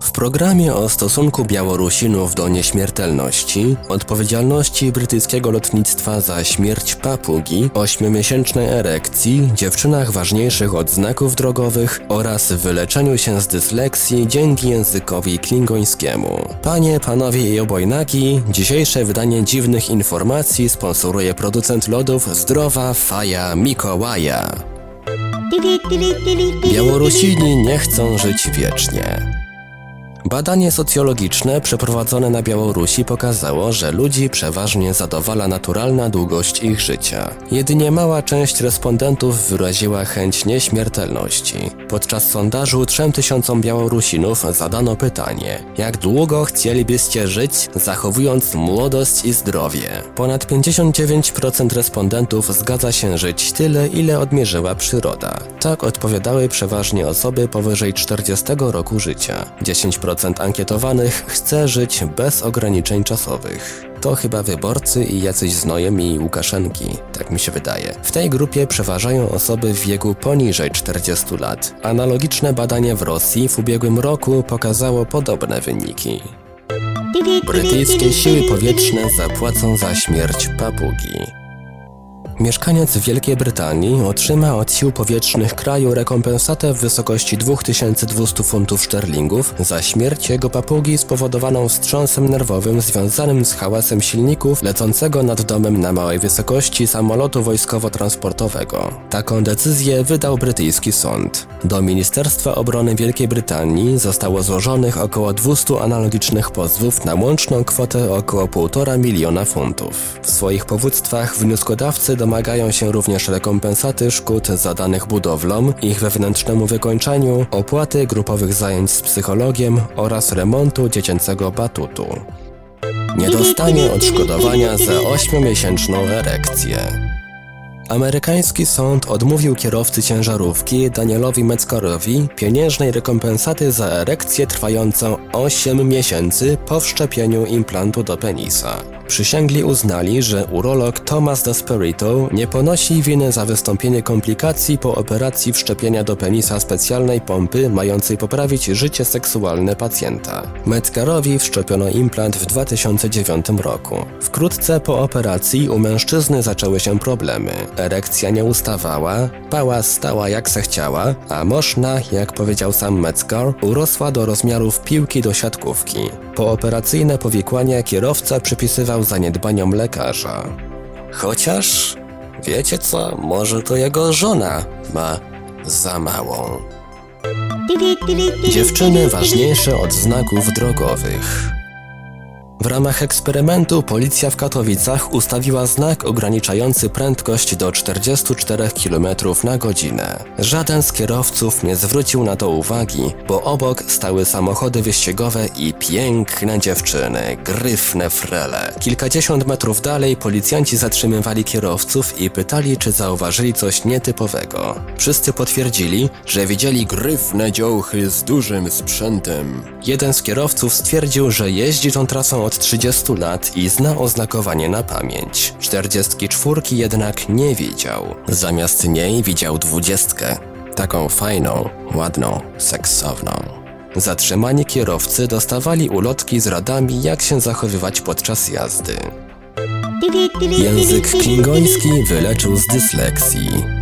W programie o stosunku Białorusinów do nieśmiertelności, odpowiedzialności brytyjskiego lotnictwa za śmierć papugi, ośmiomiesięcznej erekcji, dziewczynach ważniejszych od znaków drogowych oraz wyleczeniu się z dysleksji dzięki językowi klingońskiemu. Panie, panowie i obojnaki, dzisiejsze wydanie dziwnych informacji sponsoruje producent lodów Zdrowa Faja Mikołaja. Białorusini nie chcą żyć wiecznie. Badanie socjologiczne przeprowadzone na Białorusi pokazało, że ludzi przeważnie zadowala naturalna długość ich życia. Jedynie mała część respondentów wyraziła chęć nieśmiertelności. Podczas sondażu 3000 Białorusinów zadano pytanie: jak długo chcielibyście żyć, zachowując młodość i zdrowie? Ponad 59% respondentów zgadza się żyć tyle, ile odmierzyła przyroda. Tak odpowiadały przeważnie osoby powyżej 40 roku życia. 10% ankietowanych chce żyć bez ograniczeń czasowych. To chyba wyborcy i jacyś znojemi Łukaszenki, tak mi się wydaje. W tej grupie przeważają osoby w wieku poniżej 40 lat. Analogiczne badanie w Rosji w ubiegłym roku pokazało podobne wyniki. Brytyjskie siły powietrzne zapłacą za śmierć papugi. Mieszkaniec Wielkiej Brytanii otrzyma od sił powietrznych kraju rekompensatę w wysokości 2200 funtów szterlingów za śmierć jego papugi spowodowaną wstrząsem nerwowym związanym z hałasem silników lecącego nad domem na małej wysokości samolotu wojskowo-transportowego. Taką decyzję wydał brytyjski sąd. Do Ministerstwa Obrony Wielkiej Brytanii zostało złożonych około 200 analogicznych pozwów na łączną kwotę około 1,5 miliona funtów. W swoich powództwach wnioskodawcy domagają się również rekompensaty szkód zadanych budowlom, ich wewnętrznemu wykończeniu, opłaty grupowych zajęć z psychologiem oraz remontu dziecięcego batutu. Nie dostanie odszkodowania za 8-miesięczną erekcję. Amerykański sąd odmówił kierowcy ciężarówki Danielowi Metzgerowi pieniężnej rekompensaty za erekcję trwającą 8 miesięcy po wszczepieniu implantu do penisa. Przysięgli uznali, że urolog Thomas Desperito nie ponosi winy za wystąpienie komplikacji po operacji wszczepienia do penisa specjalnej pompy mającej poprawić życie seksualne pacjenta. Metzgerowi wszczepiono implant w 2009 roku. Wkrótce po operacji u mężczyzny zaczęły się problemy. Erekcja nie ustawała, pała stała jak se chciała, a moszna, jak powiedział sam Metzger, urosła do rozmiarów piłki do siatkówki. Pooperacyjne powikłania kierowca przypisywał zaniedbaniom lekarza. Chociaż, wiecie co, może to jego żona ma za małą. Dziewczyny ważniejsze od znaków drogowych. W ramach eksperymentu policja w Katowicach ustawiła znak ograniczający prędkość do 44 km na godzinę. Żaden z kierowców nie zwrócił na to uwagi, bo obok stały samochody wyścigowe i piękne dziewczyny, gryfne frele. Kilkadziesiąt metrów dalej policjanci zatrzymywali kierowców i pytali, czy zauważyli coś nietypowego. Wszyscy potwierdzili, że widzieli gryfne dziołchy z dużym sprzętem. Jeden z kierowców stwierdził, że jeździ tą trasą od 30 lat i zna oznakowanie na pamięć. 44 jednak nie widział. Zamiast niej widział dwudziestkę. Taką fajną, ładną, seksowną. Zatrzymani kierowcy dostawali ulotki z radami, jak się zachowywać podczas jazdy. Język klingoński wyleczył z dysleksji.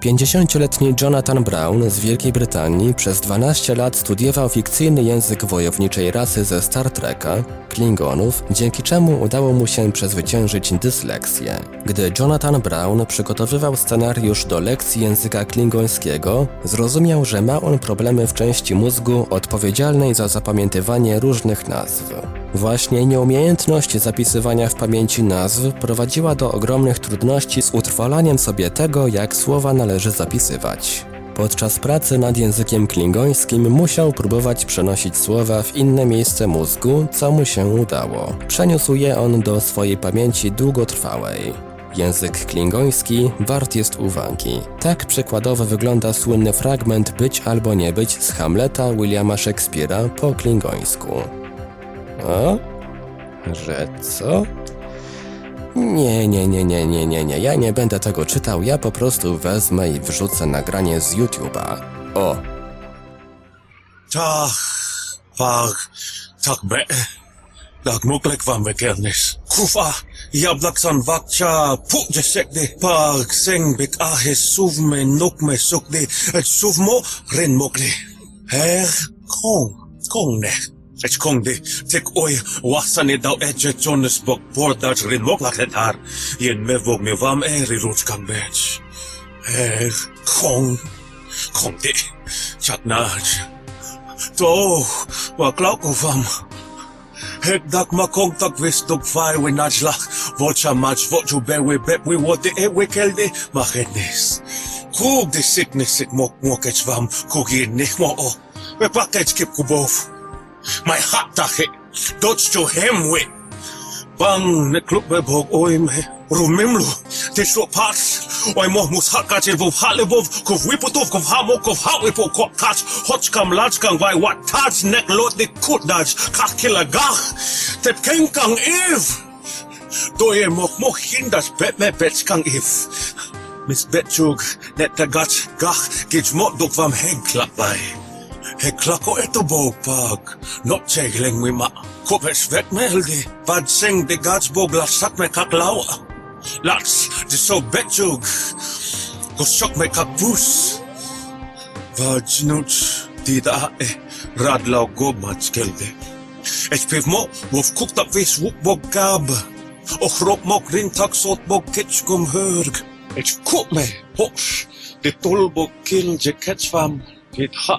50-letni Jonathan Brown z Wielkiej Brytanii przez 12 lat studiował fikcyjny język wojowniczej rasy ze Star Treka, Klingonów, dzięki czemu udało mu się przezwyciężyć dysleksję. Gdy Jonathan Brown przygotowywał scenariusz do lekcji języka klingońskiego, zrozumiał, że ma on problemy w części mózgu odpowiedzialnej za zapamiętywanie różnych nazw. Właśnie nieumiejętność zapisywania w pamięci nazw prowadziła do ogromnych trudności z utrwalaniem sobie tego, jak słowa należy zapisywać. Podczas pracy nad językiem klingońskim musiał próbować przenosić słowa w inne miejsce mózgu, co mu się udało. Przeniósł je on do swojej pamięci długotrwałej. Język klingoński wart jest uwagi. Tak przykładowo wygląda słynny fragment Być albo nie być z Hamleta Williama Shakespeare'a po klingońsku. O? Że co? Nie, nie, nie, nie, nie, nie, nie, ja nie będę tego czytał, ja po prostu wezmę i wrzucę nagranie z YouTube'a. O, Tak, pak, tak be. Tak moklek van bekennis. Kufa, jablak san vakcha, puk jesekde. Pak, seng bek ahe suv me nok me sukde. Et suv mo, ren mokle. Her, kong, kong ne. Esconde, tek oi, wasani dau eche chones bok portas rin mok laketar, yen me vok me vam eri ruts kambech. Er, kong, kong de, chat naj. To, wa klauk o vam. Hek dak ma kong tak vis tuk fai we naj lak, vocha maj vochu be we bep we wote e we kelde, ma hednes. Kug de sickness it mok mok ech vam, kug yen nek mo o, we pak ech kip kubov mijn hart dacht Dodge to hem win. Bang, ne klub me bog oi me. Rumimlu, te so pas. Oi mo mus hakka te vov halevov, kov wipotov, kov hamo, kov hawipo, kov tats, hotskam latskam vai wat tats, nek lot de kutdaj, kach kilagach, te kenkang ev. Doye mok mok hindas bet me betskang ev. Mis betjog, net de gach, gach, gits mot dok vam henklap bij. Ik klak o eto bopak. Not chegling mi ma. Kopes vet meldi. Vad sing de gods bog lassak me kaklawa. Lats, de so betjug. Gosok me kapus. Vad snut. Dida e. Radlau gobmats kelde. Et piv mo. Wof kukt up vis wuk bog gab. Och rop mok rintak sot bog ketchgum hörg. Et kuk me. Hosh. De tolbo kil je ketchvam. Hit ha.